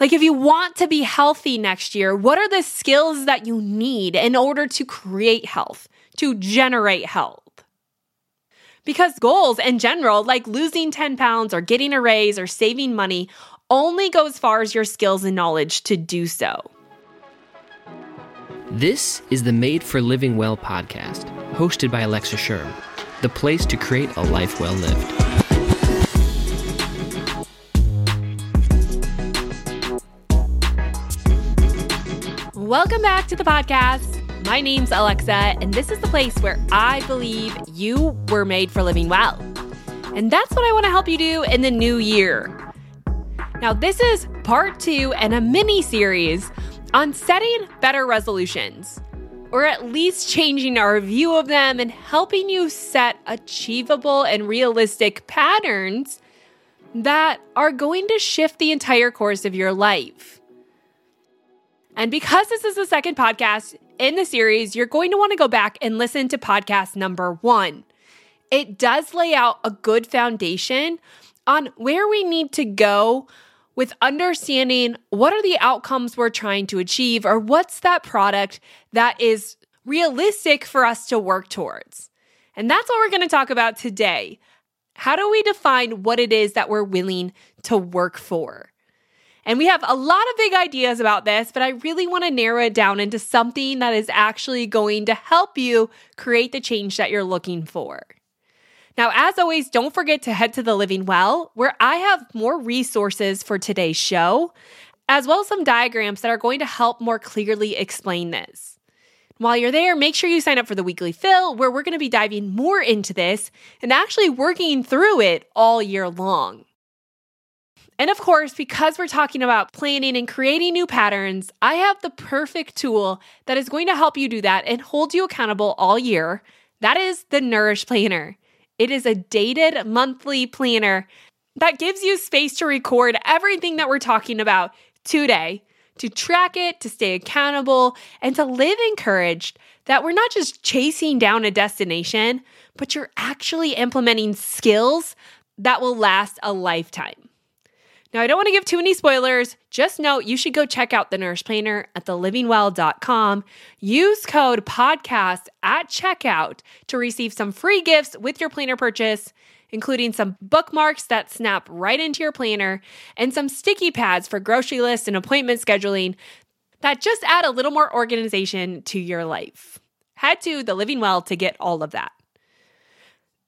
Like, if you want to be healthy next year, what are the skills that you need in order to create health, to generate health? Because goals in general, like losing 10 pounds or getting a raise or saving money, only go as far as your skills and knowledge to do so. This is the Made for Living Well podcast, hosted by Alexa Schirm, the place to create a life well lived. Welcome back to the podcast. My name's Alexa, and this is the place where I believe you were made for living well. And that's what I want to help you do in the new year. Now, this is part two and a mini series on setting better resolutions, or at least changing our view of them and helping you set achievable and realistic patterns that are going to shift the entire course of your life. And because this is the second podcast in the series, you're going to want to go back and listen to podcast number one. It does lay out a good foundation on where we need to go with understanding what are the outcomes we're trying to achieve or what's that product that is realistic for us to work towards. And that's what we're going to talk about today. How do we define what it is that we're willing to work for? And we have a lot of big ideas about this, but I really want to narrow it down into something that is actually going to help you create the change that you're looking for. Now, as always, don't forget to head to the Living Well, where I have more resources for today's show, as well as some diagrams that are going to help more clearly explain this. While you're there, make sure you sign up for the weekly fill, where we're going to be diving more into this and actually working through it all year long. And of course, because we're talking about planning and creating new patterns, I have the perfect tool that is going to help you do that and hold you accountable all year. That is the Nourish Planner. It is a dated monthly planner that gives you space to record everything that we're talking about today, to track it, to stay accountable, and to live encouraged that we're not just chasing down a destination, but you're actually implementing skills that will last a lifetime. Now, I don't want to give too many spoilers. Just know you should go check out the Nourish Planner at thelivingwell.com. Use code podcast at checkout to receive some free gifts with your planner purchase, including some bookmarks that snap right into your planner and some sticky pads for grocery lists and appointment scheduling that just add a little more organization to your life. Head to the Living Well to get all of that.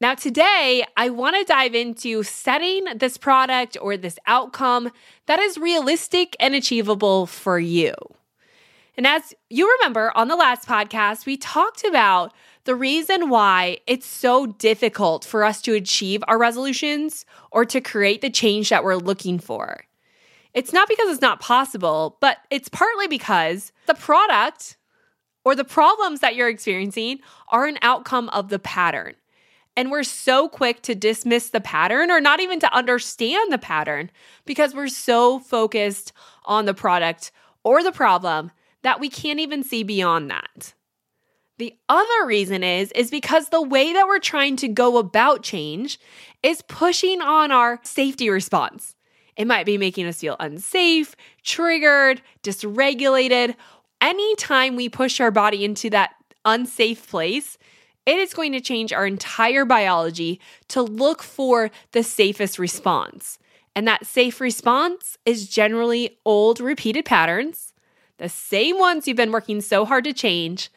Now, today, I want to dive into setting this product or this outcome that is realistic and achievable for you. And as you remember on the last podcast, we talked about the reason why it's so difficult for us to achieve our resolutions or to create the change that we're looking for. It's not because it's not possible, but it's partly because the product or the problems that you're experiencing are an outcome of the pattern. And we're so quick to dismiss the pattern or not even to understand the pattern because we're so focused on the product or the problem that we can't even see beyond that. The other reason is is because the way that we're trying to go about change is pushing on our safety response. It might be making us feel unsafe, triggered, dysregulated. Anytime we push our body into that unsafe place, it is going to change our entire biology to look for the safest response. And that safe response is generally old, repeated patterns, the same ones you've been working so hard to change.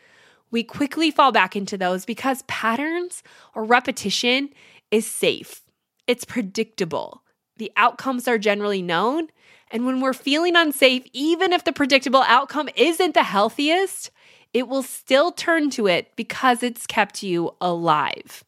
We quickly fall back into those because patterns or repetition is safe, it's predictable. The outcomes are generally known. And when we're feeling unsafe, even if the predictable outcome isn't the healthiest, it will still turn to it because it's kept you alive.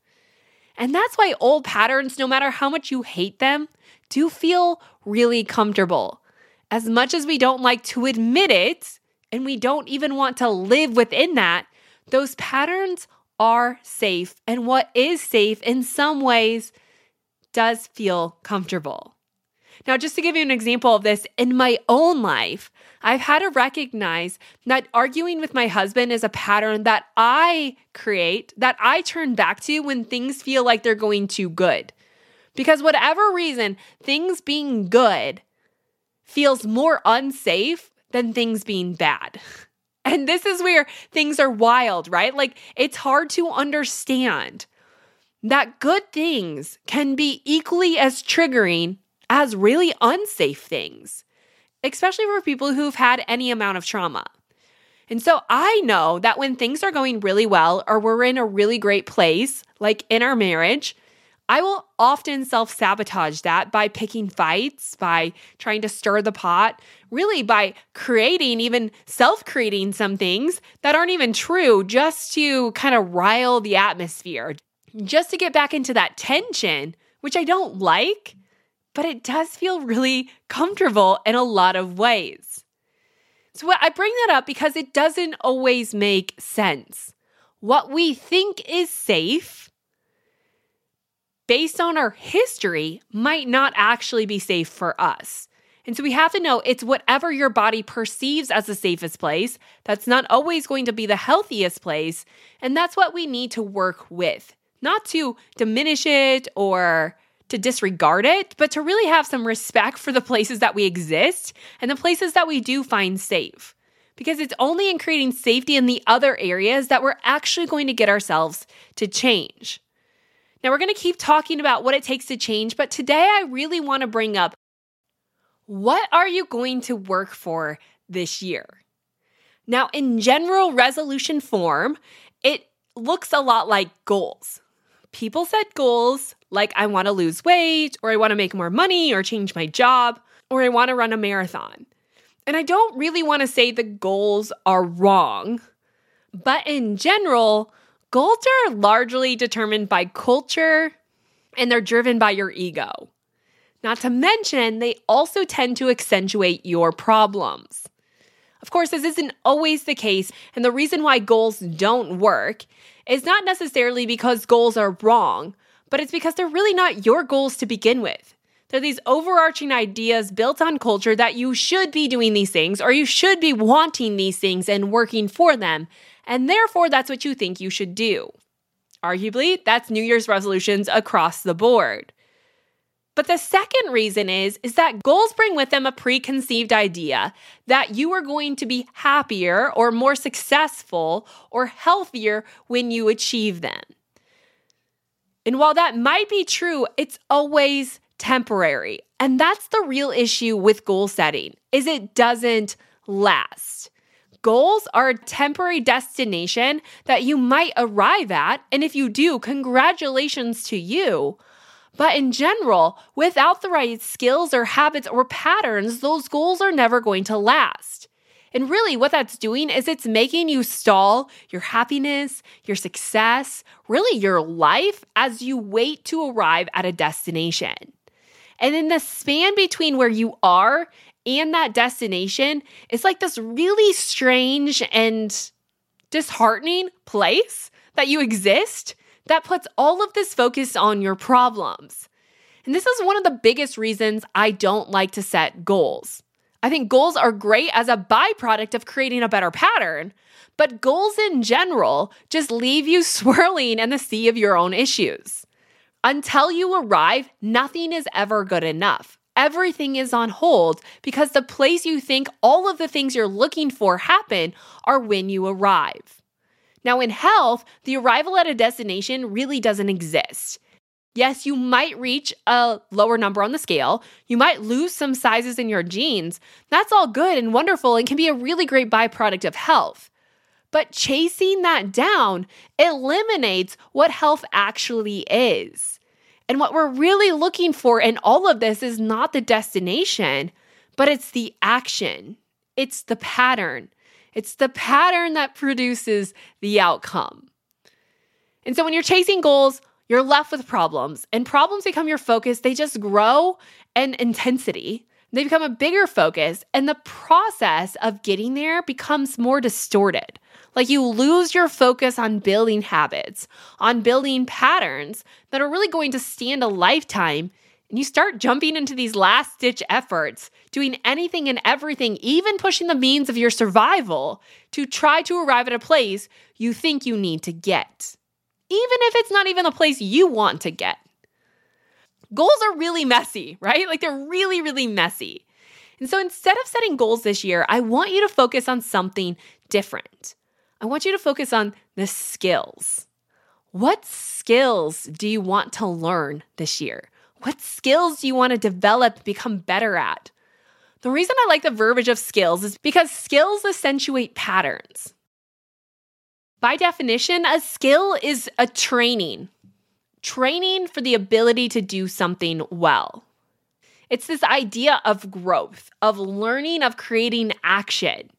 And that's why old patterns, no matter how much you hate them, do feel really comfortable. As much as we don't like to admit it, and we don't even want to live within that, those patterns are safe. And what is safe in some ways does feel comfortable. Now, just to give you an example of this, in my own life, I've had to recognize that arguing with my husband is a pattern that I create, that I turn back to when things feel like they're going too good. Because, whatever reason, things being good feels more unsafe than things being bad. And this is where things are wild, right? Like it's hard to understand that good things can be equally as triggering as really unsafe things, especially for people who've had any amount of trauma. And so I know that when things are going really well or we're in a really great place, like in our marriage, I will often self sabotage that by picking fights, by trying to stir the pot, really by creating, even self creating some things that aren't even true just to kind of rile the atmosphere, just to get back into that tension, which I don't like, but it does feel really comfortable in a lot of ways. So I bring that up because it doesn't always make sense. What we think is safe based on our history might not actually be safe for us. And so we have to know it's whatever your body perceives as the safest place. That's not always going to be the healthiest place. And that's what we need to work with not to diminish it or to disregard it, but to really have some respect for the places that we exist and the places that we do find safe. Because it's only in creating safety in the other areas that we're actually going to get ourselves to change. Now, we're going to keep talking about what it takes to change, but today I really want to bring up what are you going to work for this year? Now, in general resolution form, it looks a lot like goals people set goals like I want to lose weight, or I want to make more money, or change my job, or I want to run a marathon. And I don't really want to say the goals are wrong, but in general, goals are largely determined by culture and they're driven by your ego. Not to mention, they also tend to accentuate your problems. Of course, this isn't always the case, and the reason why goals don't work is not necessarily because goals are wrong, but it's because they're really not your goals to begin with. They're these overarching ideas built on culture that you should be doing these things or you should be wanting these things and working for them. And therefore, that's what you think you should do. Arguably, that's New Year's resolutions across the board. But the second reason is is that goals bring with them a preconceived idea that you are going to be happier or more successful or healthier when you achieve them. And while that might be true, it's always temporary. And that's the real issue with goal setting is it doesn't last. Goals are a temporary destination that you might arrive at, and if you do, congratulations to you. But in general, without the right skills or habits or patterns, those goals are never going to last. And really, what that's doing is it's making you stall your happiness, your success, really your life as you wait to arrive at a destination. And in the span between where you are and that destination is like this really strange and disheartening place that you exist that puts all of this focus on your problems. And this is one of the biggest reasons I don't like to set goals. I think goals are great as a byproduct of creating a better pattern, but goals in general just leave you swirling in the sea of your own issues. Until you arrive, nothing is ever good enough. Everything is on hold because the place you think all of the things you're looking for happen are when you arrive. Now, in health, the arrival at a destination really doesn't exist. Yes, you might reach a lower number on the scale. You might lose some sizes in your jeans. That's all good and wonderful and can be a really great byproduct of health. But chasing that down eliminates what health actually is. And what we're really looking for in all of this is not the destination, but it's the action, it's the pattern, it's the pattern that produces the outcome. And so when you're chasing goals, you're left with problems, and problems become your focus. They just grow in intensity. They become a bigger focus, and the process of getting there becomes more distorted. Like you lose your focus on building habits, on building patterns that are really going to stand a lifetime and you start jumping into these last ditch efforts, doing anything and everything, even pushing the means of your survival to try to arrive at a place you think you need to get, even if it's not even the place you want to get. Goals are really messy, right? Like they're really, really messy. And so instead of setting goals this year, I want you to focus on something different. I want you to focus on the skills. What skills do you want to learn this year? What skills do you want to develop, become better at? The reason I like the verbiage of skills is because skills accentuate patterns. By definition, a skill is a training, training for the ability to do something well. It's this idea of growth, of learning, of creating action.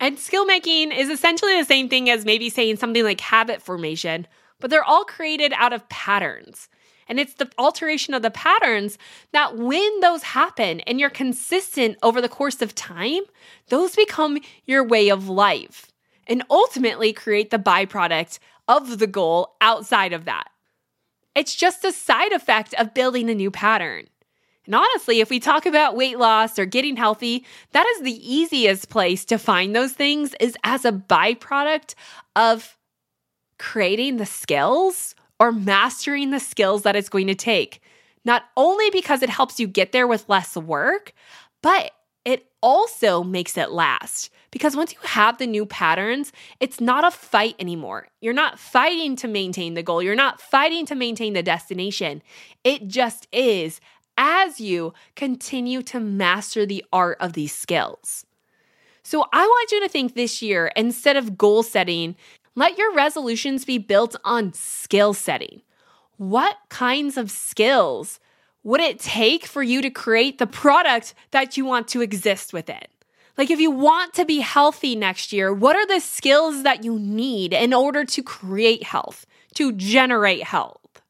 And skill making is essentially the same thing as maybe saying something like habit formation, but they're all created out of patterns. And it's the alteration of the patterns that when those happen and you're consistent over the course of time, those become your way of life and ultimately create the byproduct of the goal outside of that. It's just a side effect of building a new pattern. And honestly, if we talk about weight loss or getting healthy, that is the easiest place to find those things is as a byproduct of creating the skills or mastering the skills that it's going to take. Not only because it helps you get there with less work, but it also makes it last. Because once you have the new patterns, it's not a fight anymore. You're not fighting to maintain the goal, you're not fighting to maintain the destination. It just is as you continue to master the art of these skills. So, I want you to think this year, instead of goal setting, let your resolutions be built on skill setting. What kinds of skills would it take for you to create the product that you want to exist within? Like, if you want to be healthy next year, what are the skills that you need in order to create health, to generate health?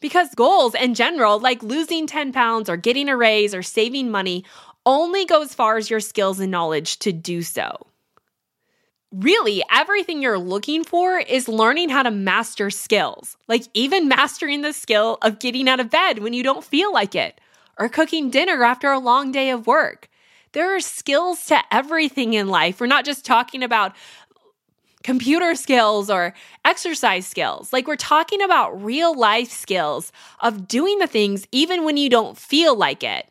Because goals in general, like losing 10 pounds or getting a raise or saving money, only go as far as your skills and knowledge to do so really everything you're looking for is learning how to master skills, like even mastering the skill of getting out of bed when you don't feel like it, or cooking dinner after a long day of work. There are skills to everything in life. We're not just talking about computer skills or exercise skills. Like we're talking about real life skills of doing the things even when you don't feel like it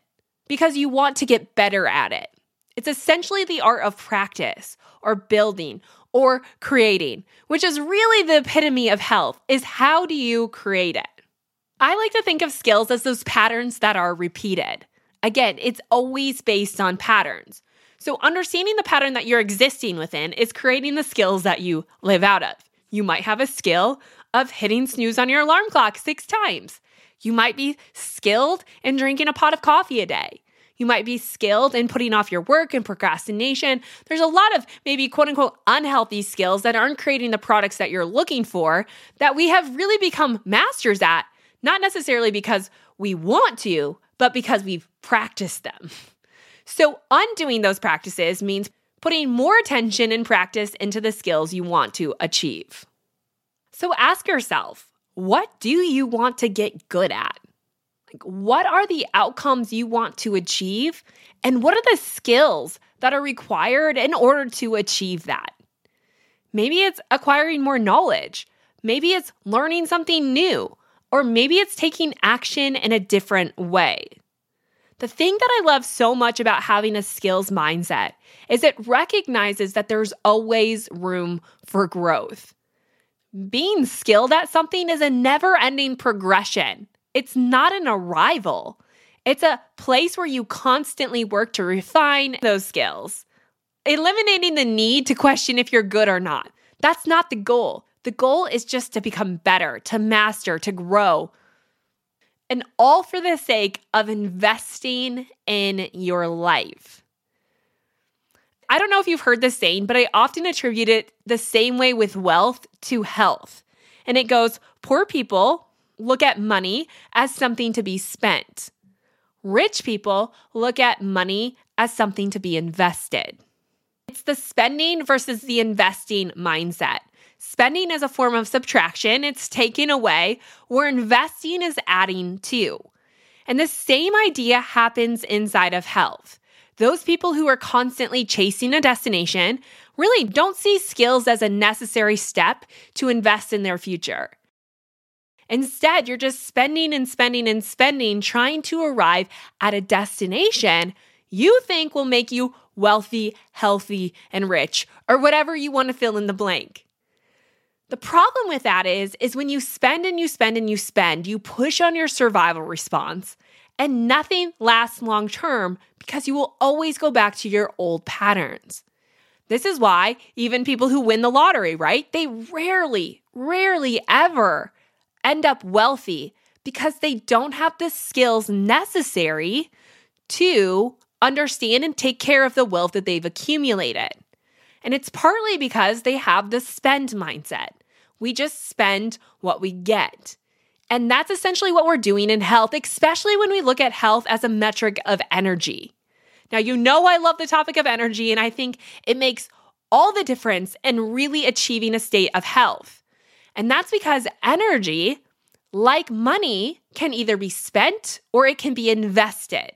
because you want to get better at it. It's essentially the art of practice or building or creating, which is really the epitome of health is how do you create it? I like to think of skills as those patterns that are repeated. Again, it's always based on patterns. So, understanding the pattern that you're existing within is creating the skills that you live out of. You might have a skill of hitting snooze on your alarm clock six times. You might be skilled in drinking a pot of coffee a day. You might be skilled in putting off your work and procrastination. There's a lot of maybe quote unquote unhealthy skills that aren't creating the products that you're looking for that we have really become masters at, not necessarily because we want to, but because we've practiced them. So, undoing those practices means putting more attention and practice into the skills you want to achieve. So, ask yourself what do you want to get good at? What are the outcomes you want to achieve? And what are the skills that are required in order to achieve that? Maybe it's acquiring more knowledge. Maybe it's learning something new. Or maybe it's taking action in a different way. The thing that I love so much about having a skills mindset is it recognizes that there's always room for growth. Being skilled at something is a never ending progression. It's not an arrival, it's a place where you constantly work to refine those skills, eliminating the need to question if you're good or not. That's not the goal. The goal is just to become better, to master, to grow. And all for the sake of investing in your life. I don't know if you've heard this saying, but I often attribute it the same way with wealth to health. And it goes poor people look at money as something to be spent. Rich people look at money as something to be invested. It's the spending versus the investing mindset. Spending is a form of subtraction, it's taking away, where investing is adding to. And the same idea happens inside of health. Those people who are constantly chasing a destination really don't see skills as a necessary step to invest in their future. Instead, you're just spending and spending and spending trying to arrive at a destination you think will make you wealthy, healthy, and rich, or whatever you want to fill in the blank. The problem with that is is when you spend and you spend and you spend, you push on your survival response and nothing lasts long term because you will always go back to your old patterns. This is why even people who win the lottery, right? They rarely, rarely ever end up wealthy because they don't have the skills necessary to understand and take care of the wealth that they've accumulated. And it's partly because they have the spend mindset. We just spend what we get. And that's essentially what we're doing in health, especially when we look at health as a metric of energy. Now, you know, I love the topic of energy, and I think it makes all the difference in really achieving a state of health. And that's because energy, like money, can either be spent or it can be invested.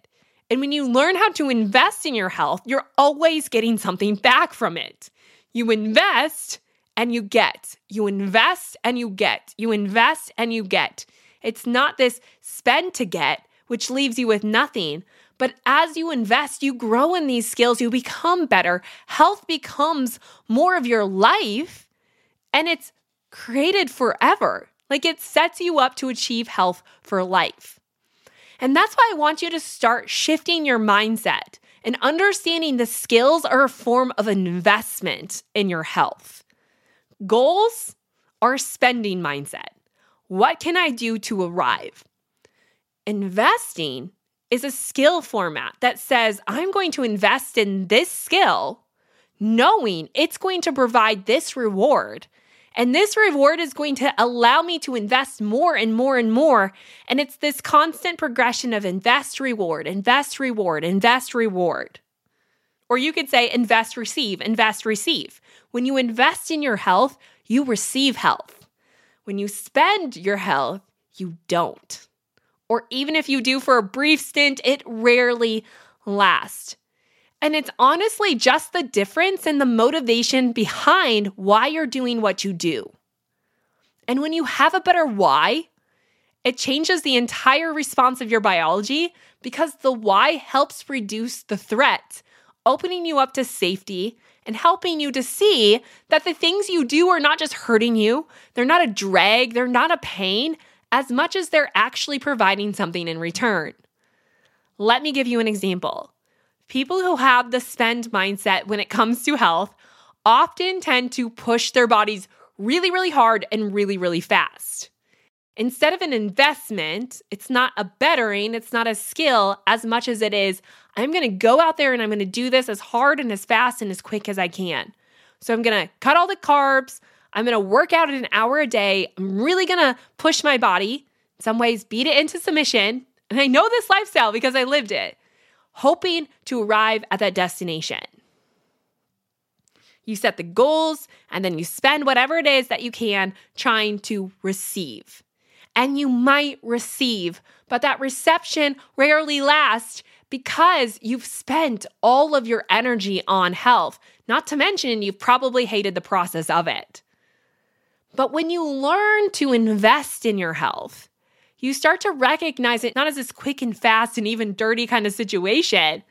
And when you learn how to invest in your health, you're always getting something back from it. You invest and you get. You invest and you get. You invest and you get. It's not this spend to get, which leaves you with nothing. But as you invest, you grow in these skills, you become better. Health becomes more of your life and it's created forever. Like it sets you up to achieve health for life. And that's why I want you to start shifting your mindset and understanding the skills are a form of investment in your health. Goals are spending mindset. What can I do to arrive? Investing is a skill format that says, I'm going to invest in this skill knowing it's going to provide this reward and this reward is going to allow me to invest more and more and more. And it's this constant progression of invest, reward, invest, reward, invest, reward. Or you could say invest, receive, invest, receive. When you invest in your health, you receive health. When you spend your health, you don't. Or even if you do for a brief stint, it rarely lasts. And it's honestly just the difference in the motivation behind why you're doing what you do. And when you have a better why, it changes the entire response of your biology because the why helps reduce the threat, opening you up to safety and helping you to see that the things you do are not just hurting you, they're not a drag, they're not a pain, as much as they're actually providing something in return. Let me give you an example. People who have the spend mindset when it comes to health often tend to push their bodies really, really hard and really, really fast. Instead of an investment, it's not a bettering, it's not a skill as much as it is, I'm gonna go out there and I'm gonna do this as hard and as fast and as quick as I can. So I'm gonna cut all the carbs, I'm gonna work out an hour a day, I'm really gonna push my body, in some ways, beat it into submission. And I know this lifestyle because I lived it hoping to arrive at that destination. You set the goals and then you spend whatever it is that you can trying to receive. And you might receive, but that reception rarely lasts because you've spent all of your energy on health, not to mention you've probably hated the process of it. But when you learn to invest in your health, you start to recognize it not as this quick and fast and even dirty kind of situation,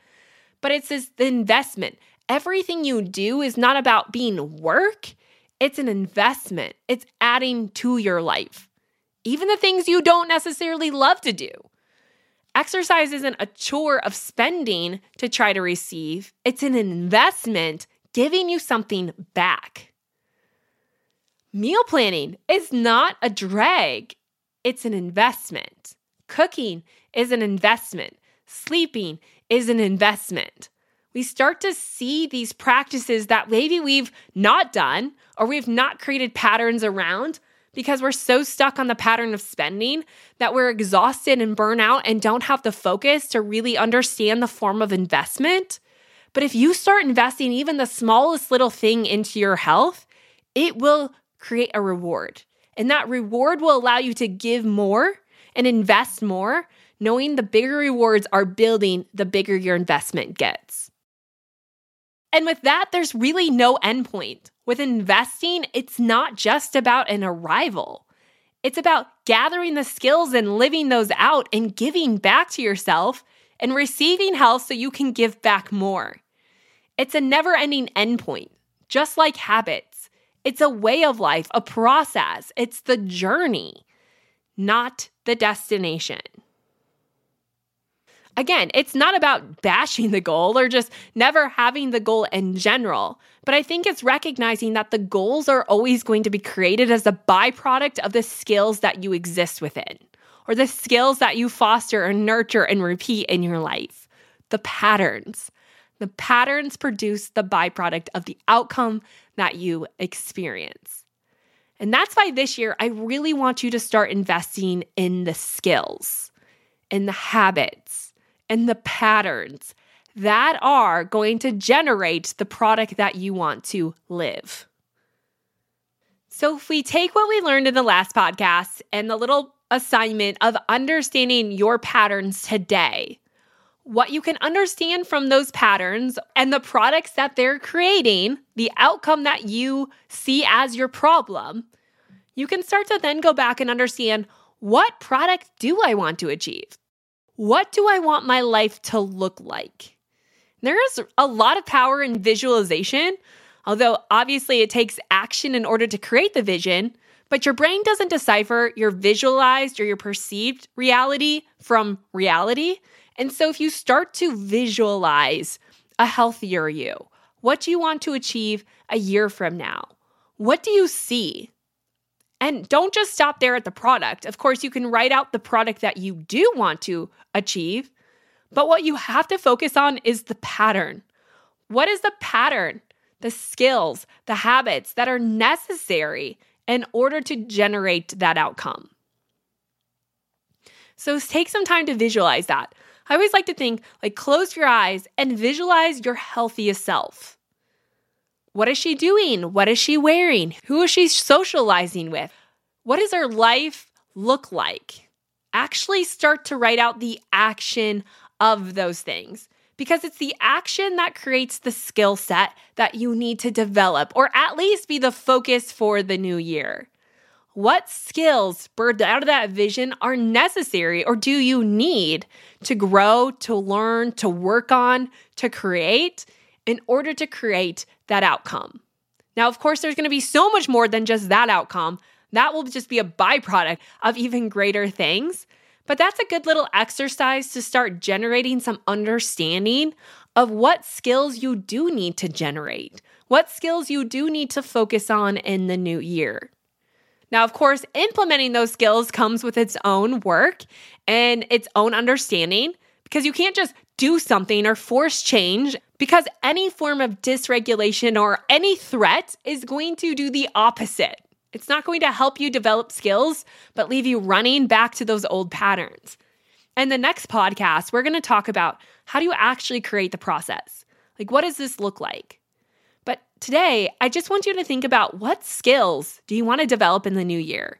but it's this investment. Everything you do is not about being work, it's an investment. It's adding to your life. Even the things you don't necessarily love to do. Exercise isn't a chore of spending to try to receive, it's an investment giving you something back. Meal planning is not a drag, it's an investment. Cooking is an investment. Sleeping is an investment. We start to see these practices that maybe we've not done or we've not created patterns around because we're so stuck on the pattern of spending that we're exhausted and burn out and don't have the focus to really understand the form of investment. But if you start investing even the smallest little thing into your health, it will create a reward. And that reward will allow you to give more and invest more, knowing the bigger rewards are building, the bigger your investment gets. And with that, there's really no endpoint. With investing, it's not just about an arrival. It's about gathering the skills and living those out and giving back to yourself and receiving health so you can give back more. It's a never ending endpoint, just like habits. It's a way of life, a process. It's the journey, not the destination. Again, it's not about bashing the goal or just never having the goal in general, but I think it's recognizing that the goals are always going to be created as a byproduct of the skills that you exist within or the skills that you foster and nurture and repeat in your life. The patterns. The patterns produce the byproduct of the outcome that you experience. And that's why this year I really want you to start investing in the skills, in the habits, in the patterns that are going to generate the product that you want to live. So, if we take what we learned in the last podcast and the little assignment of understanding your patterns today, what you can understand from those patterns and the products that they're creating, the outcome that you see as your problem, you can start to then go back and understand what product do I want to achieve? What do I want my life to look like? There is a lot of power in visualization, although obviously it takes action in order to create the vision. But your brain doesn't decipher your visualized or your perceived reality from reality. And so if you start to visualize a healthier you, what do you want to achieve a year from now? What do you see? And don't just stop there at the product. Of course, you can write out the product that you do want to achieve, but what you have to focus on is the pattern. What is the pattern, the skills, the habits that are necessary in order to generate that outcome? So take some time to visualize that. I always like to think like close your eyes and visualize your healthiest self. What is she doing? What is she wearing? Who is she socializing with? What does her life look like? Actually, start to write out the action of those things because it's the action that creates the skill set that you need to develop or at least be the focus for the new year. What skills birthed out of that vision are necessary or do you need to grow, to learn, to work on, to create in order to create that outcome. Now, of course, there's going to be so much more than just that outcome. That will just be a byproduct of even greater things. But that's a good little exercise to start generating some understanding of what skills you do need to generate, what skills you do need to focus on in the new year. Now, of course, implementing those skills comes with its own work and its own understanding because you can't just do something or force change because any form of dysregulation or any threat is going to do the opposite. It's not going to help you develop skills, but leave you running back to those old patterns. And the next podcast, we're going to talk about how do you actually create the process? Like, what does this look like? Today, I just want you to think about what skills do you want to develop in the new year?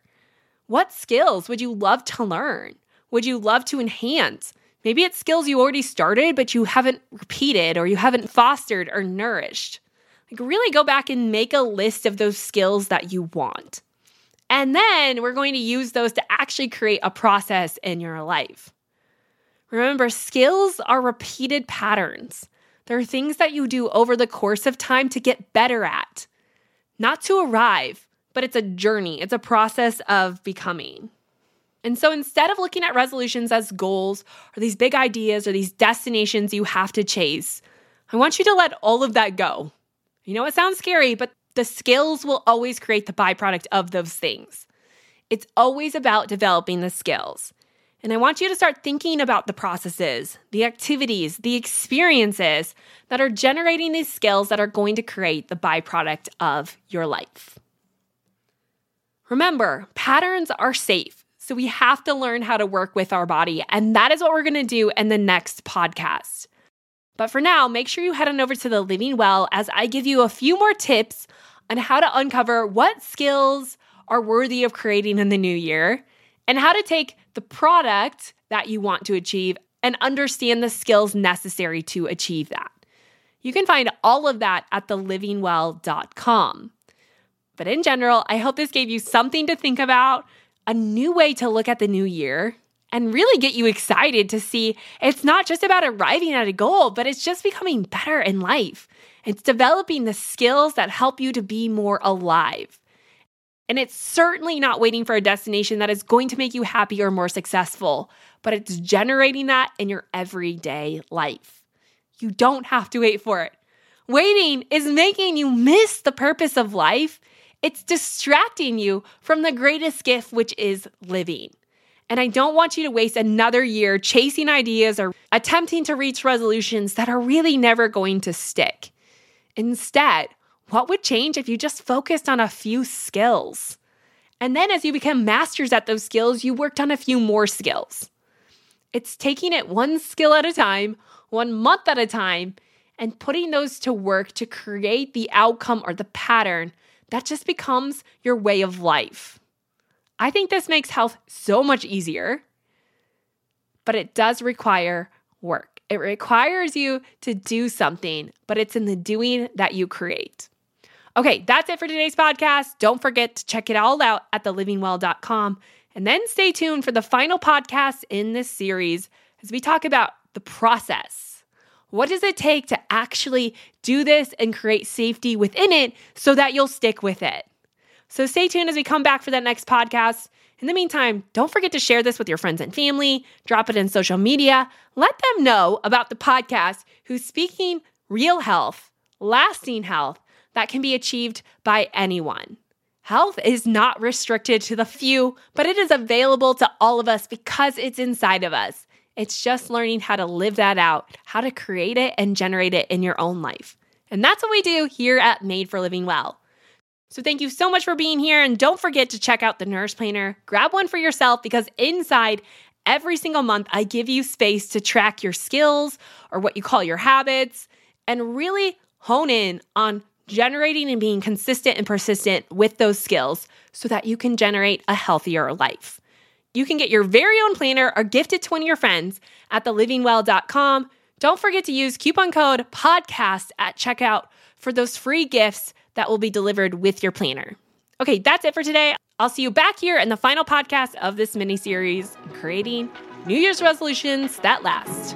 What skills would you love to learn? Would you love to enhance? Maybe it's skills you already started, but you haven't repeated or you haven't fostered or nourished. Like, really go back and make a list of those skills that you want. And then we're going to use those to actually create a process in your life. Remember, skills are repeated patterns. They're things that you do over the course of time to get better at, not to arrive, but it's a journey, it's a process of becoming. And so instead of looking at resolutions as goals or these big ideas or these destinations you have to chase, I want you to let all of that go. You know, it sounds scary, but the skills will always create the byproduct of those things. It's always about developing the skills. And I want you to start thinking about the processes, the activities, the experiences that are generating these skills that are going to create the byproduct of your life. Remember, patterns are safe. So we have to learn how to work with our body. And that is what we're going to do in the next podcast. But for now, make sure you head on over to the Living Well as I give you a few more tips on how to uncover what skills are worthy of creating in the new year and how to take the product that you want to achieve and understand the skills necessary to achieve that. You can find all of that at thelivingwell.com. But in general, I hope this gave you something to think about a new way to look at the new year and really get you excited to see it's not just about arriving at a goal, but it's just becoming better in life. It's developing the skills that help you to be more alive. And it's certainly not waiting for a destination that is going to make you happy or more successful, but it's generating that in your everyday life. You don't have to wait for it. Waiting is making you miss the purpose of life. It's distracting you from the greatest gift, which is living. And I don't want you to waste another year chasing ideas or attempting to reach resolutions that are really never going to stick. Instead, what would change if you just focused on a few skills? And then as you become masters at those skills, you worked on a few more skills. It's taking it one skill at a time, one month at a time, and putting those to work to create the outcome or the pattern that just becomes your way of life. I think this makes health so much easier, but it does require work. It requires you to do something, but it's in the doing that you create. Okay, that's it for today's podcast. Don't forget to check it all out at thelivingwell.com. And then stay tuned for the final podcast in this series as we talk about the process. What does it take to actually do this and create safety within it so that you'll stick with it? So stay tuned as we come back for that next podcast. In the meantime, don't forget to share this with your friends and family, drop it in social media, let them know about the podcast who's speaking real health, lasting health that can be achieved by anyone. Health is not restricted to the few, but it is available to all of us because it's inside of us. It's just learning how to live that out, how to create it and generate it in your own life. And that's what we do here at Made for Living Well. So thank you so much for being here. And don't forget to check out the Nourish Planner. Grab one for yourself because inside every single month, I give you space to track your skills or what you call your habits and really hone in on generating and being consistent and persistent with those skills so that you can generate a healthier life. You can get your very own planner or gift it to one of your friends at thelivingwell.com. Don't forget to use coupon code podcast at checkout for those free gifts that will be delivered with your planner. Okay, that's it for today. I'll see you back here in the final podcast of this mini series, creating New Year's resolutions that last.